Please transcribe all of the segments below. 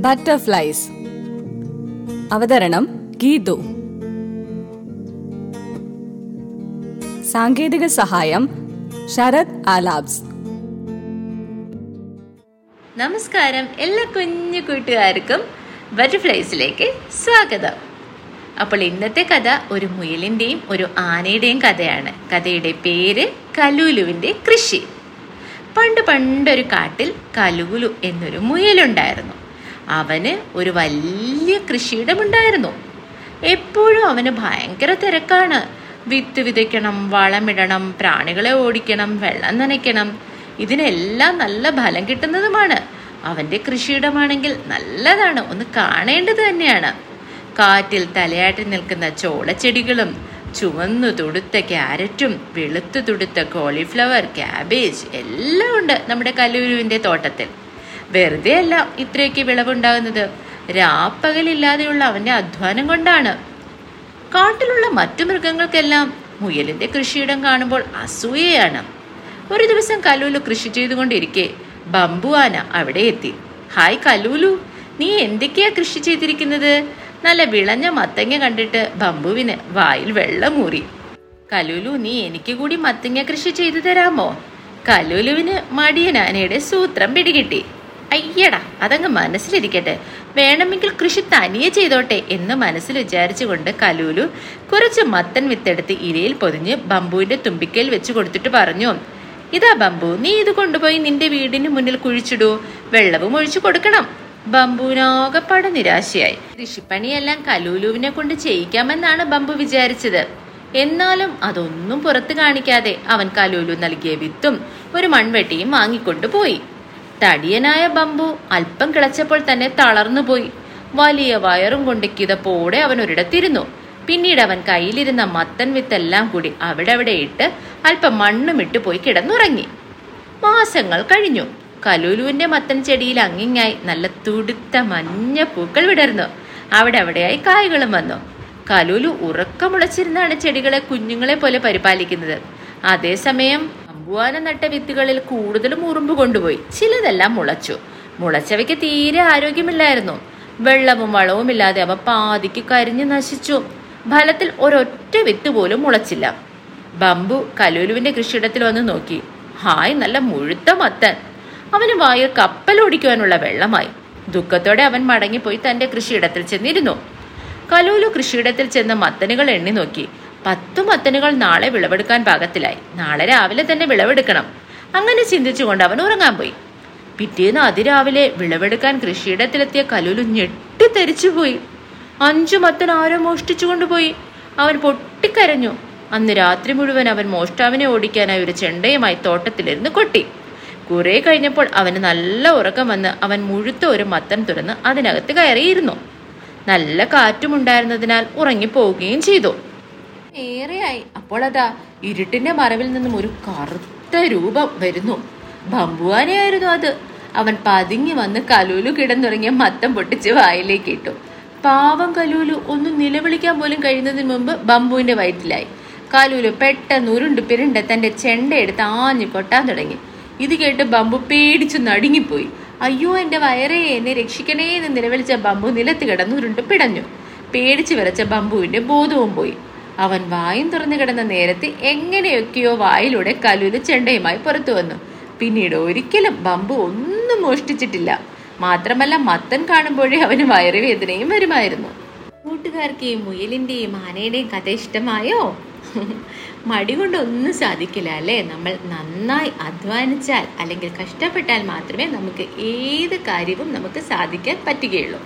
Butterflies. അവതരണം ഗീതു. സാങ്കേതിക സഹായം ശരത് ആലാബ്സ്. നമസ്കാരം എല്ലാ കുഞ്ഞു കൂട്ടുകാർക്കും ബട്ടർഫ്ലൈസിലേക്ക് സ്വാഗതം. അപ്പോൾ ഇന്നത്തെ കഥ ഒരു മുയലിന്റെയും ഒരു ആനയുടെയും കഥയാണ്. കഥയുടെ പേര് കലൂലുവിന്റെ കൃഷി. പണ്ട് പണ്ടൊരു കാട്ടിൽ കലൂലു എന്നൊരു മുയലുണ്ടായിരുന്നു. അവന് ഒരു വലിയ കൃഷിയിടമുണ്ടായിരുന്നു. എപ്പോഴും അവന് ഭയങ്കര തിരക്കാണ്. വിത്ത് വിതയ്ക്കണം വളമിടണം പ്രാണികളെ ഓടിക്കണം വെള്ളം നനയ്ക്കണം. ഇതിനെല്ലാം നല്ല ഫലം കിട്ടുന്നതുമാണ്. അവന്റെ കൃഷിയിടമാണെങ്കിൽ നല്ലതാണ്. ഒന്ന് കാണേണ്ടത് തന്നെയാണ്. കാറ്റിൽ തലയാട്ടി നിൽക്കുന്ന ചോളച്ചെടികളും ചുവന്നു തുടുത്ത ക്യാരറ്റും വെളുത്തു തുടുത്ത കോളിഫ്ലവർ ക്യാബേജ് എല്ലാം ഉണ്ട് നമ്മുടെ കല്ലൂരുവിന്റെ തോട്ടത്തിൽ. വെറുതെ അല്ല ഇത്രയൊക്കെ വിളവുണ്ടാകുന്നത്. രാപ്പകലില്ലാതെയുള്ള അവന്റെ അധ്വാനം കൊണ്ടാണ്. കാട്ടിലുള്ള മറ്റു മൃഗങ്ങൾക്കെല്ലാം മുയലിന്റെ കൃഷിയിടം കാണുമ്പോൾ അസൂയയാണ്. ഒരു ദിവസം കലൂലു കൃഷി ചെയ്തുകൊണ്ടിരിക്കെ ബംബുവാന അവിടെ എത്തി. ഹായ് കലൂലു നീ എന്തൊക്കെയാ കൃഷി ചെയ്തിരിക്കുന്നത്? നല്ല വിളഞ്ഞ മത്തങ്ങ കണ്ടിട്ട് ബംബുവിന് വായിൽ വെള്ളം വെള്ളമൂറി കലൂലു നീ എനിക്ക് കൂടി മത്തങ്ങ കൃഷി ചെയ്തു തരാമോ? കലൂലുവിന് മടിയനാനയുടെ സൂത്രം പിടികിട്ടി. അയ്യടാ അതങ്ങ് മനസ്സിലിരിക്കട്ടെ. വേണമെങ്കിൽ കൃഷി തനിയെ ചെയ്തോട്ടെ എന്ന് മനസ്സിൽ വിചാരിച്ചുകൊണ്ട് കലൂലു കുറച്ച് മത്തൻ വിത്തെടുത്ത് ഇരയിൽ പൊതിഞ്ഞ് ബംബുവിന്റെ തുമ്പിക്കയിൽ വെച്ച് കൊടുത്തിട്ട് പറഞ്ഞു ഇതാ ബംബു നീ ഇത് കൊണ്ടുപോയി നിന്റെ വീടിന് മുന്നിൽ കുഴിച്ചിടൂ. വെള്ളവും ഒഴിച്ചു കൊടുക്കണം. ബംബുവിനാകപ്പാട് നിരാശയായി. കൃഷിപ്പണിയെല്ലാം കലൂലുവിനെ കൊണ്ട് ചെയ്യിക്കാമെന്നാണ് ബംബു വിചാരിച്ചത്. എന്നാലും അതൊന്നും പുറത്തു കാണിക്കാതെ അവൻ കലൂലു നൽകിയ വിത്തും ഒരു മൺവെട്ടിയും വാങ്ങിക്കൊണ്ടുപോയി തടിയനായ ബംബു അല്പം കിളച്ചപ്പോൾ തന്നെ തളർന്നുപോയി വലിയ വയറും കൊണ്ട് കിതപ്പോടെ അവൻ ഒരിടത്തിരുന്നു. പിന്നീട് അവൻ കയ്യിലിരുന്ന മത്തൻ വിത്തെല്ലാം കൂടി അവിടെ അവിടെ ഇട്ട് അല്പം മണ്ണും ഇട്ട് പോയി കിടന്നുറങ്ങി. മാസങ്ങൾ കഴിഞ്ഞു. കലൂലുവിന്റെ മത്തൻ ചെടിയിൽ അങ്ങിങ്ങായി നല്ല തുടുത്ത മഞ്ഞ പൂക്കൾ വിടർന്നു. അവിടെ അവിടെയായി കായ്കളും വന്നു. കലൂലു ഉറക്കമുളച്ചിരുന്നാണ് ചെടികളെ കുഞ്ഞുങ്ങളെ പോലെ പരിപാലിക്കുന്നത്. അതേസമയം അമ്പുവാന നട്ട വിത്തുകളിൽ കൂടുതലും ഉറുമ്പ് കൊണ്ടുപോയി. ചിലതെല്ലാം മുളച്ചു. മുളച്ചവയ്ക്ക് തീരെ ആരോഗ്യമില്ലായിരുന്നു. വെള്ളവും വളവും ഇല്ലാതെ അവ പാതിക്ക് കരിഞ്ഞു നശിച്ചു. ഫലത്തിൽ ഒരൊറ്റ വിത്ത് പോലും മുളച്ചില്ല. ബംബു കലൂലുവിന്റെ കൃഷിയിടത്തിൽ വന്ന് നോക്കി. ഹായ് നല്ല മുഴുത്ത മത്തൻ. അവന് വായിൽ കപ്പലോടിക്കുവാനുള്ള വെള്ളമായി. ദുഃഖത്തോടെ അവൻ മടങ്ങിപ്പോയി തന്റെ കൃഷിയിടത്തിൽ ചെന്നിരുന്നു. കലൂലു കൃഷിയിടത്തിൽ ചെന്ന് മത്തനുകൾ എണ്ണി നോക്കി. പത്തു മത്തനുകൾ നാളെ വിളവെടുക്കാൻ പാകത്തിലായി. നാളെ രാവിലെ തന്നെ വിളവെടുക്കണം. അങ്ങനെ ചിന്തിച്ചുകൊണ്ട് അവൻ ഉറങ്ങാൻ പോയി. പിറ്റേന്ന് അതിരാവിലെ വിളവെടുക്കാൻ കൃഷിയിടത്തിലെത്തിയ കലൂലു ഞെട്ടിത്തെരിച്ചുപോയി അഞ്ചു മത്തൻ ആരോ മോഷ്ടിച്ചു കൊണ്ടുപോയി അവൻ പൊട്ടിക്കരഞ്ഞു. അന്ന് രാത്രി മുഴുവൻ അവൻ മോഷ്ടാവിനെ ഓടിക്കാനായി ഒരു ചെണ്ടയുമായി തോട്ടത്തിലിരുന്ന് കൊട്ടി. കുറെ കഴിഞ്ഞപ്പോൾ അവന് നല്ല ഉറക്കം വന്ന് അവൻ മുഴുത്ത ഒരു മത്തൻ തുറന്ന് അതിനകത്ത് കയറിയിരുന്നു. നല്ല കാറ്റുമുണ്ടായിരുന്നതിനാൽ ഉറങ്ങിപ്പോവുകയും ചെയ്തു. ഏറെയായി. അപ്പോൾ അതാ ഇരുട്ടിന്റെ മറവിൽ നിന്നും ഒരു കറുത്ത രൂപം വരുന്നു. ബമ്പുവാനെയായിരുന്നു അത്. അവൻ പതുങ്ങി വന്ന് കലൂലു കിടന്നുറങ്ങിയ മത്തം പൊട്ടിച്ച് വായിലേക്ക് ഇട്ടു. പാവം കലൂലു ഒന്ന് നിലവിളിക്കാൻ പോലും കഴിയുന്നതിന് മുമ്പ് ബംബുവിന്റെ വയറ്റിലായി. കലൂലു പെട്ടെന്ന് ഉരുണ്ട് പിരുണ്ട് തന്റെ ചെണ്ട എടുത്ത് ആഞ്ഞു കൊട്ടാൻ തുടങ്ങി. ഇത് കേട്ട് ബംബു പേടിച്ചു നടുങ്ങിപ്പോയി. അയ്യോ എന്റെ വയറേ എന്നെ രക്ഷിക്കണേ എന്ന് നിലവിളിച്ച ബംബു നിലത്ത് കിടന്ന് ഉരുണ്ട് പിടഞ്ഞു. പേടിച്ചു വിറച്ച ബംബുവിന്റെ ബോധവും പോയി. അവൻ വായും തുറന്നു കിടന്ന നേരത്ത് എങ്ങനെയൊക്കെയോ വായിലൂടെ കലുല ചെണ്ടയുമായി പുറത്തു വന്നു. പിന്നീട് ഒരിക്കലും ബമ്പു ഒന്നും മോഷ്ടിച്ചിട്ടില്ല. മാത്രമല്ല മത്തൻ കാണുമ്പോഴേ അവന് വയറുവേദനയും വരുമായിരുന്നു. കൂട്ടുകാർക്ക് ഈ മുയലിന്റെയും ആനയുടെയും കഥ ഇഷ്ടമായോ? മടി കൊണ്ടൊന്നും സാധിക്കില്ല അല്ലേ? നമ്മൾ നന്നായി അധ്വാനിച്ചാൽ അല്ലെങ്കിൽ കഷ്ടപ്പെട്ടാൽ മാത്രമേ നമുക്ക് ഏത് കാര്യവും നമുക്ക് സാധിക്കാൻ പറ്റുകയുള്ളൂ.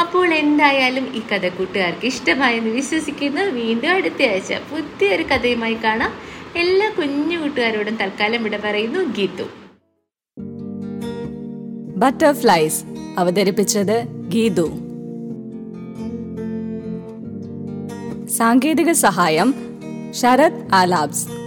അപ്പോൾ എന്തായാലും ഈ കഥ കൂട്ടുകാർക്ക് ഇഷ്ടമായെന്ന് വിശ്വസിക്കുന്നു. വീണ്ടും അടുത്ത ആഴ്ച പുതിയൊരു കഥയുമായി കാണാം. എല്ലാ കുഞ്ഞു കൂട്ടുകാരോടും തൽക്കാലം വിട പറയുന്നു ഗീതു. ബട്ടർഫ്ലൈസ് അവതരിപ്പിച്ചത് ഗീതു. സാങ്കേതിക സഹായം ശരത് ആലാബ്സ്.